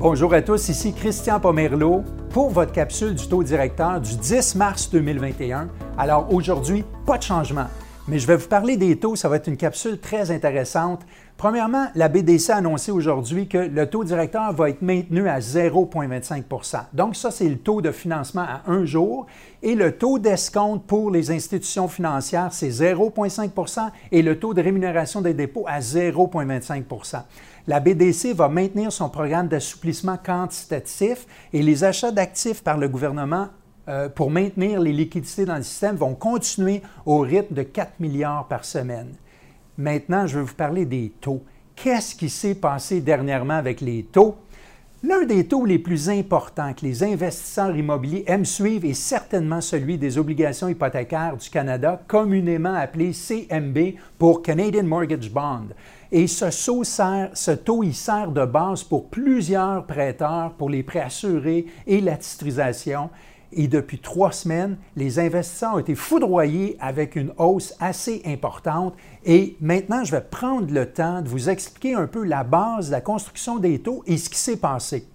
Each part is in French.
Bonjour à tous, ici Christian Pomerleau pour votre capsule du taux directeur du 10 mars 2021. Alors aujourd'hui, pas de changement, mais je vais vous parler des taux, ça va être une capsule très intéressante. Premièrement, la BDC a annoncé aujourd'hui que le taux directeur va être maintenu à 0,25% Donc ça, c'est le taux de financement à un jour. Et le taux d'escompte pour les institutions financières, c'est 0,5% et le taux de rémunération des dépôts à 0,25% la BDC va maintenir son programme d'assouplissement quantitatif et les achats d'actifs par le gouvernement euh, pour maintenir les liquidités dans le système vont continuer au rythme de 4 milliards par semaine. Maintenant, je vais vous parler des taux. Qu'est-ce qui s'est passé dernièrement avec les taux? L'un des taux les plus importants que les investisseurs immobiliers aiment suivre est certainement celui des obligations hypothécaires du Canada, communément appelé CMB pour Canadian Mortgage Bond. Et ce, ce taux y sert de base pour plusieurs prêteurs pour les prêts assurés et la titrisation. Et depuis trois semaines, les investisseurs ont été foudroyés avec une hausse assez importante. Et maintenant, je vais prendre le temps de vous expliquer un peu la base de la construction des taux et ce qui s'est passé.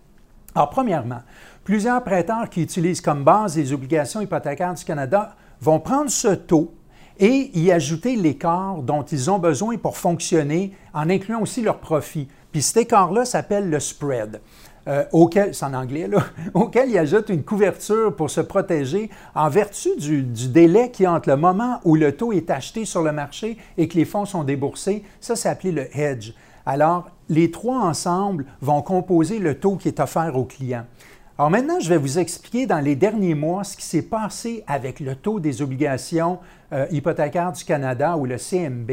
Alors, premièrement, plusieurs prêteurs qui utilisent comme base les obligations hypothécaires du Canada vont prendre ce taux et y ajouter l'écart dont ils ont besoin pour fonctionner en incluant aussi leur profit. Puis cet écart-là s'appelle le spread. Euh, auquel, anglais, là, auquel il ajoute une couverture pour se protéger en vertu du, délai qui entre le moment où le taux est acheté sur le marché et que les fonds sont déboursés. Ça, c'est appelé le hedge. Alors, les trois ensemble vont composer le taux qui est offert au client. Alors maintenant, je vais vous expliquer dans les derniers mois ce qui s'est passé avec le taux des obligations euh, hypothécaires du Canada ou le CMB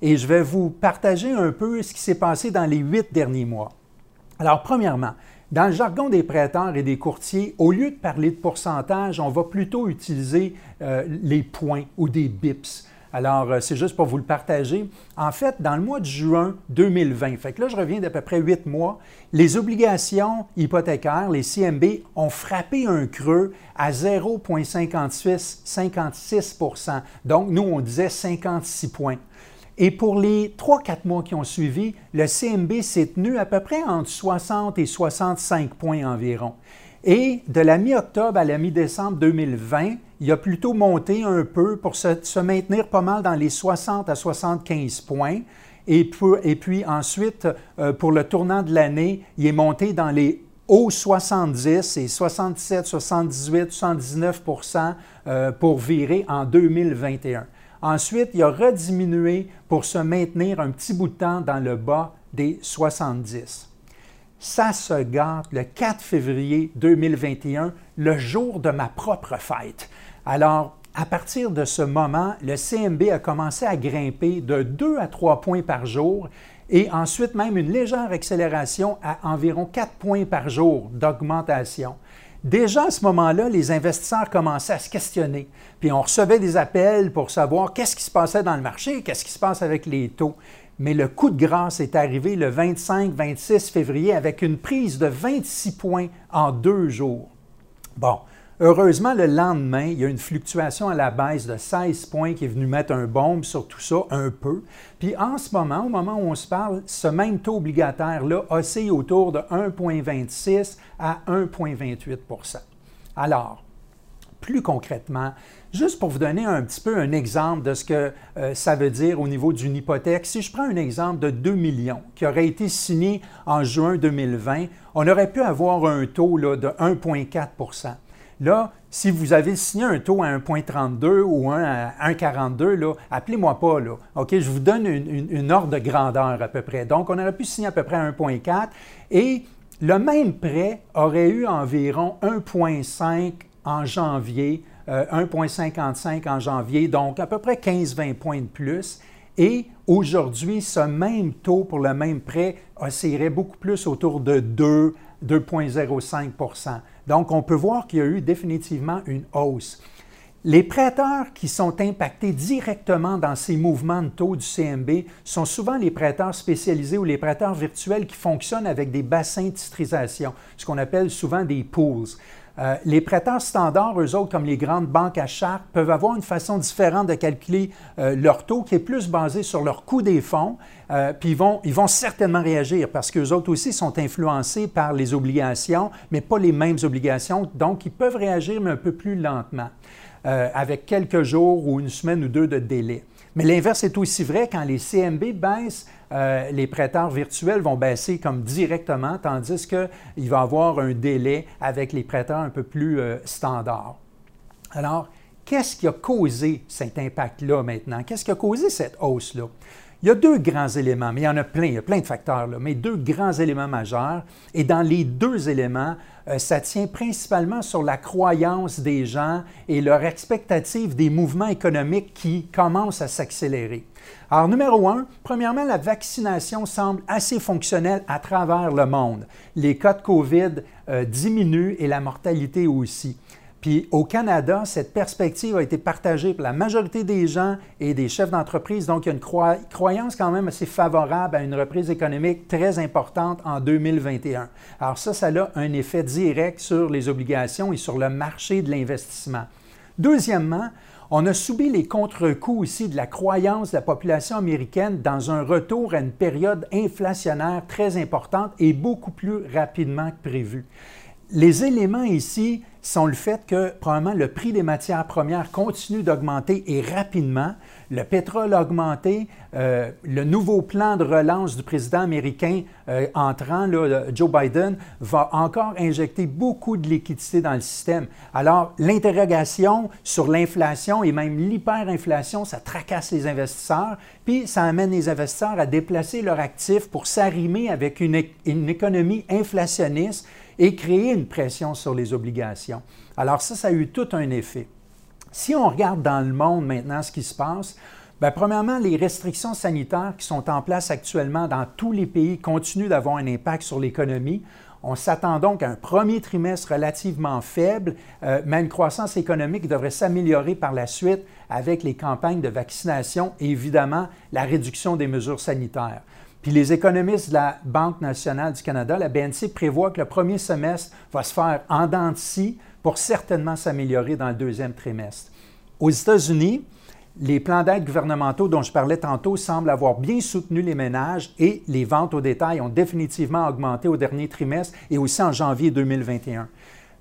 et je vais vous partager un peu ce qui s'est passé dans les huit derniers mois. Alors, premièrement, dans le jargon des prêteurs et des courtiers, au lieu de parler de pourcentage, on va plutôt utiliser euh, les points ou des bips. Alors, euh, c'est juste pour vous le partager. En fait, dans le mois de juin 2020, fait que là, je reviens d'à peu près huit mois, les obligations hypothécaires, les CMB, ont frappé un creux à 0,56% Donc, nous, on disait 56 points. Et pour les 3-4 mois qui ont suivi, le CMB s'est tenu à peu près entre 60 et 65 points environ. Et de la mi-octobre à la mi-décembre 2020, il a plutôt monté un peu pour se, maintenir pas mal dans les 60 à 75 points. Et, puis ensuite, euh, pour le tournant de l'année, il est monté dans les hauts 70 et 67, 78, 79% pour virer en 2021. Ensuite, il a rediminué pour se maintenir un petit bout de temps dans le bas des 70. Ça se gâte le 4 février 2021, le jour de ma propre fête. Alors, à partir de ce moment, le CMB a commencé à grimper de 2 à 3 points par jour et ensuite même une légère accélération à environ 4 points par jour d'augmentation. Déjà à ce moment-là, les investisseurs commençaient à se questionner. Puis on recevait des appels pour savoir qu'est-ce qui se passait dans le marché, qu'est-ce qui se passe avec les taux. Mais le coup de grâce est arrivé le 25-26 février avec une prise de 26 points en deux jours. Bon, Heureusement, le lendemain, il y a une fluctuation à la baisse de 16 points qui est venue mettre un bombe sur tout ça un peu. Puis en ce moment, au moment où on se parle, ce même taux obligataire-là oscille autour de 1,26 à 1,28% Alors, plus concrètement, juste pour vous donner un petit peu un exemple de ce que euh, ça veut dire au niveau d'une hypothèque, si je prends un exemple de 2 millions qui aurait été signé en juin 2020, on aurait pu avoir un taux là, de 1,4 Là, si vous avez signé un taux à 1,32 ou à 1,42, appelez-moi pas. Là. Je vous donne une, ordre de grandeur à peu près. Donc, on aurait pu signer à peu près 1,4 et le même prêt aurait eu environ 1,5 en janvier, 1,55 euh, en janvier, donc à peu près 15-20 points de plus. Et aujourd'hui, ce même taux pour le même prêt oscillerait beaucoup plus autour de 2 2,05 Donc, on peut voir qu'il y a eu définitivement une hausse. Les prêteurs qui sont impactés directement dans ces mouvements de taux du CMB sont souvent les prêteurs spécialisés ou les prêteurs virtuels qui fonctionnent avec des bassins de titrisation, ce qu'on appelle souvent des pools. Euh, les prêteurs standards, eux autres, comme les grandes banques à charte, peuvent avoir une façon différente de calculer euh, leur taux qui est plus basé sur leur coût des fonds. Euh, puis ils vont, ils vont certainement réagir parce qu'eux autres aussi sont influencés par les obligations, mais pas les mêmes obligations. Donc, ils peuvent réagir, mais un peu plus lentement, avec quelques jours ou une semaine ou deux de délai. Mais l'inverse est aussi vrai quand les CMB baissent euh, les prêteurs virtuels vont baisser comme directement, tandis qu'il va y avoir un délai avec les prêteurs un peu plus euh, standards. Alors, qu'est-ce qui a causé cet impact-là maintenant? Qu'est-ce qui a causé cette hausse-là? Il y a deux grands éléments, mais il y en a plein, il y a plein de facteurs, là, mais deux grands éléments majeurs. Et dans les deux éléments, euh, ça tient principalement sur la croyance des gens et leur expectative des mouvements économiques qui commencent à s'accélérer. Alors, numéro un, premièrement, la vaccination semble assez fonctionnelle à travers le monde. Les cas de COVID euh, diminuent et la mortalité aussi. Puis au Canada, cette perspective a été partagée par la majorité des gens et des chefs d'entreprise. Donc, il y a une croyance quand même assez favorable à une reprise économique très importante en 2021. Alors ça, ça a un effet direct sur les obligations et sur le marché de l'investissement. Deuxièmement, on a subi les contre-coups aussi de la croyance de la population américaine dans un retour à une période inflationnaire très importante et beaucoup plus rapidement que prévu. Les éléments ici sont le fait que probablement le prix des matières premières continue d'augmenter et rapidement. Le pétrole a augmenté. Euh, le nouveau plan de relance du président américain euh, entrant, Joe Biden, va encore injecter beaucoup de liquidités dans le système. Alors, l'interrogation sur l'inflation et même l'hyperinflation, ça tracasse les investisseurs, puis ça amène les investisseurs à déplacer leurs actifs pour s'arrimer avec une économie inflationniste et créer une pression sur les obligations. Alors ça, ça a eu tout un effet. Si on regarde dans le monde maintenant ce qui se passe, Bien, premièrement, les restrictions sanitaires qui sont en place actuellement dans tous les pays continuent d'avoir un impact sur l'économie. On s'attend donc à un premier trimestre relativement faible, euh, mais une croissance économique devrait s'améliorer par la suite avec les campagnes de vaccination et évidemment la réduction des mesures sanitaires. Puis les économistes de la Banque nationale du Canada, la BNC, prévoient que le premier semestre va se faire en dents de scie pour certainement s'améliorer dans le deuxième trimestre. Aux États-Unis, les plans d'aide gouvernementaux dont je parlais tantôt semblent avoir bien soutenu les ménages et les ventes au détail ont définitivement augmenté au dernier trimestre et aussi en janvier 2021.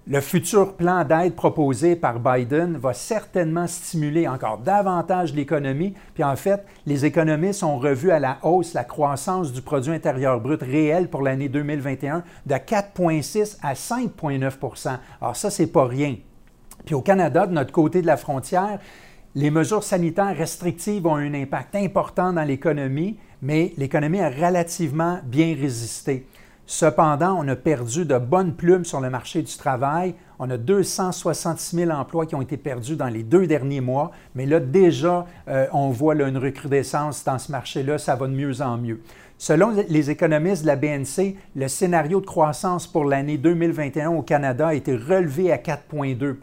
Le futur plan d'aide proposé par Biden va certainement stimuler encore davantage l'économie. Puis en fait, les économistes ont revu à la hausse la croissance du produit intérieur brut réel pour l'année 2021 de 4,6 à 5,9% Alors ça, c'est pas rien. Puis au Canada, de notre côté de la frontière, les mesures sanitaires restrictives ont un impact important dans l'économie, mais l'économie a relativement bien résisté. Cependant, on a perdu de bonnes plumes sur le marché du travail. On a 266 000 emplois qui ont été perdus dans les deux derniers mois, mais là, déjà, euh, on voit une recrudescence dans ce marché-là, ça va de mieux en mieux. Selon les économistes de la BNC, le scénario de croissance pour l'année 2021 au Canada a été relevé à 4,2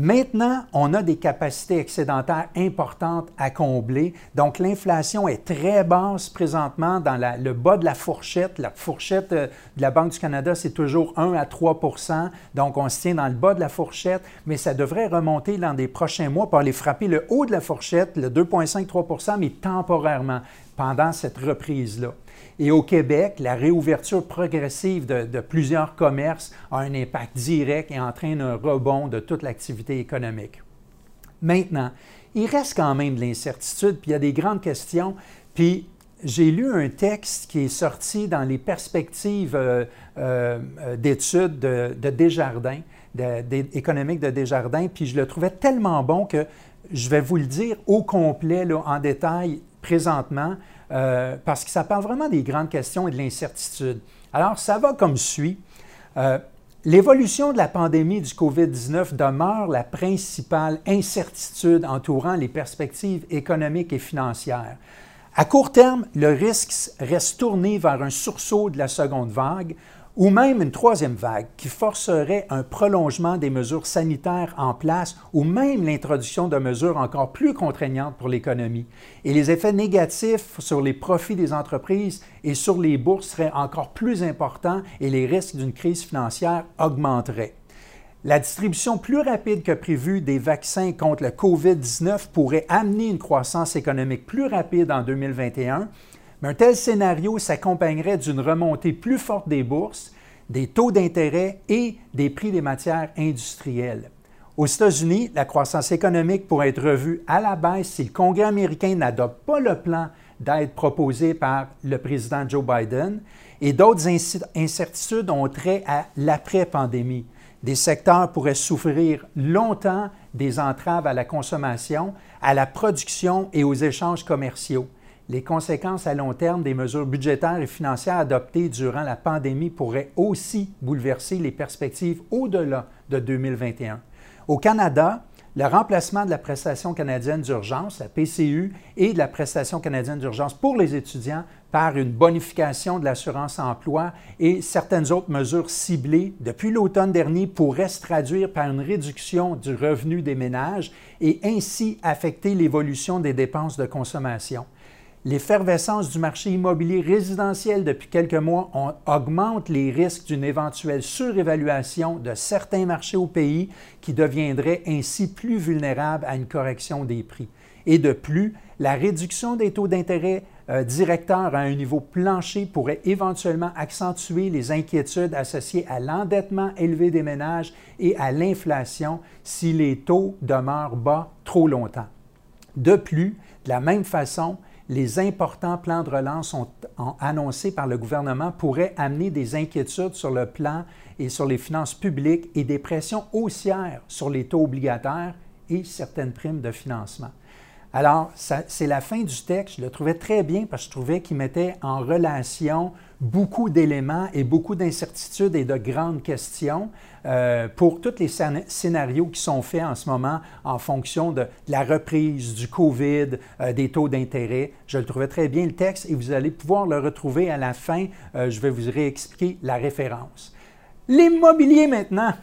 Maintenant, on a des capacités excédentaires importantes à combler. Donc, l'inflation est très basse présentement dans le bas de la fourchette. La fourchette euh, de la Banque du Canada, c'est toujours 1 à 3% Donc, on se tient dans le bas de la fourchette, mais ça devrait remonter dans des prochains mois pour aller frapper le haut de la fourchette, le 2,5-3% mais temporairement pendant cette reprise-là. Et au Québec, la réouverture progressive de, plusieurs commerces a un impact direct et entraîne un rebond de toute l'activité économique. Maintenant, il reste quand même de l'incertitude, puis il y a des grandes questions. Puis j'ai lu un texte qui est sorti dans les perspectives euh, euh, d'études de, Desjardins, économiques de Desjardins, puis je le trouvais tellement bon que je vais vous le dire au complet, en détail, présentement. Euh, parce que ça parle vraiment des grandes questions et de l'incertitude. Alors, ça va comme suit. Euh, l'évolution de la pandémie du COVID-19 demeure la principale incertitude entourant les perspectives économiques et financières. À court terme, le risque reste tourné vers un sursaut de la seconde vague, ou même une troisième vague qui forcerait un prolongement des mesures sanitaires en place ou même l'introduction de mesures encore plus contraignantes pour l'économie. Et les effets négatifs sur les profits des entreprises et sur les bourses seraient encore plus importants et les risques d'une crise financière augmenteraient. La distribution plus rapide que prévu des vaccins contre le COVID-19 pourrait amener une croissance économique plus rapide en 2021, mais un tel scénario s'accompagnerait d'une remontée plus forte des bourses, des taux d'intérêt et des prix des matières industrielles. Aux États-Unis, la croissance économique pourrait être revue à la baisse si le Congrès américain n'adopte pas le plan d'aide proposé par le président Joe Biden et d'autres incertitudes ont trait à l'après-pandémie. Des secteurs pourraient souffrir longtemps des entraves à la consommation, à la production et aux échanges commerciaux. Les conséquences à long terme des mesures budgétaires et financières adoptées durant la pandémie pourraient aussi bouleverser les perspectives au-delà de 2021. Au Canada, le remplacement de la prestation canadienne d'urgence, la PCU, et de la prestation canadienne d'urgence pour les étudiants par une bonification de l'assurance emploi et certaines autres mesures ciblées depuis l'automne dernier pourraient se traduire par une réduction du revenu des ménages et ainsi affecter l'évolution des dépenses de consommation. L'effervescence du marché immobilier résidentiel depuis quelques mois augmente les risques d'une éventuelle surévaluation de certains marchés au pays qui deviendraient ainsi plus vulnérables à une correction des prix. Et de plus, la réduction des taux d'intérêt euh, directeurs à un niveau plancher pourrait éventuellement accentuer les inquiétudes associées à l'endettement élevé des ménages et à l'inflation si les taux demeurent bas trop longtemps. De plus, de la même façon, les importants plans de relance annoncés par le gouvernement pourraient amener des inquiétudes sur le plan et sur les finances publiques et des pressions haussières sur les taux obligataires et certaines primes de financement. Alors, c'est la fin du texte. Je le trouvais très bien parce que je trouvais qu'il mettait en relation beaucoup d'éléments et beaucoup d'incertitudes et de grandes questions euh, pour tous les scénarios qui sont faits en ce moment en fonction de, la reprise, du COVID, euh, des taux d'intérêt. Je le trouvais très bien le texte et vous allez pouvoir le retrouver à la fin. Euh, je vais vous réexpliquer la référence. L'immobilier maintenant.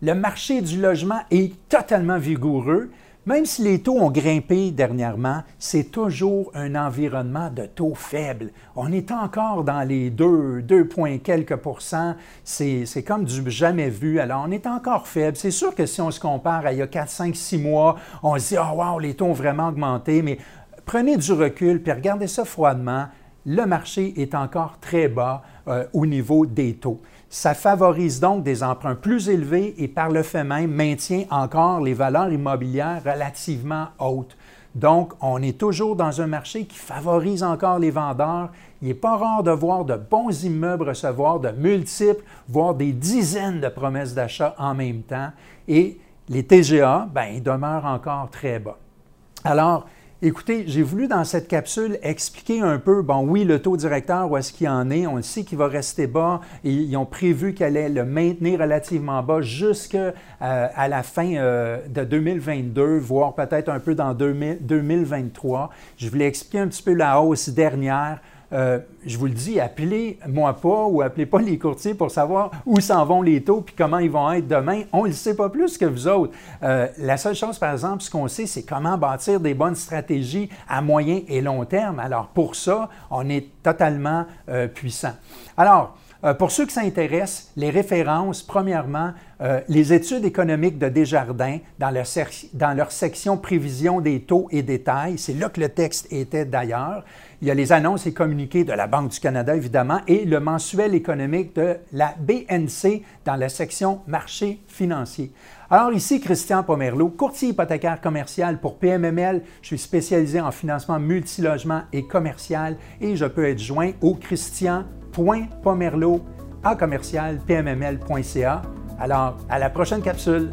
Le marché du logement est totalement vigoureux. Même si les taux ont grimpé dernièrement, c'est toujours un environnement de taux faible. On est encore dans les 2, 2 points quelques pourcents. C'est, comme du jamais vu. Alors, on est encore faible. C'est sûr que si on se compare à il y a 4, 5, 6 mois, on se dit, oh wow, les taux ont vraiment augmenté. Mais prenez du recul puis regardez ça froidement. Le marché est encore très bas euh, au niveau des taux. Ça favorise donc des emprunts plus élevés et par le fait même maintient encore les valeurs immobilières relativement hautes. Donc, on est toujours dans un marché qui favorise encore les vendeurs. Il n'est pas rare de voir de bons immeubles recevoir de multiples, voire des dizaines de promesses d'achat en même temps. Et les TGA, ben, ils demeurent encore très bas. Alors, Écoutez, j'ai voulu dans cette capsule expliquer un peu, bon oui, le taux directeur, où est-ce qu'il en est, on le sait qu'il va rester bas, et ils ont prévu qu'elle allait le maintenir relativement bas jusqu'à euh, la fin euh, de 2022, voire peut-être un peu dans 2023. Je voulais expliquer un petit peu la hausse dernière. Euh, je vous le dis, appelez-moi pas ou appelez pas les courtiers pour savoir où s'en vont les taux puis comment ils vont être demain. On ne le sait pas plus que vous autres. Euh, la seule chose, par exemple, ce qu'on sait, c'est comment bâtir des bonnes stratégies à moyen et long terme. Alors, pour ça, on est totalement euh, puissant. Alors, pour ceux qui s'intéressent, les références, premièrement, les études économiques de Desjardins dans leur, section prévision des taux et détails, c'est là que le texte était d'ailleurs. Il y a les annonces et communiqués de la Banque du Canada, évidemment, et le mensuel économique de la BNC dans la section marché financier. Alors ici, Christian Pomerleau, courtier hypothécaire commercial pour PMML. Je suis spécialisé en financement multilogement et commercial et je peux être joint au christian.pomerleau à commercial pmml.ca. Alors, à la prochaine capsule.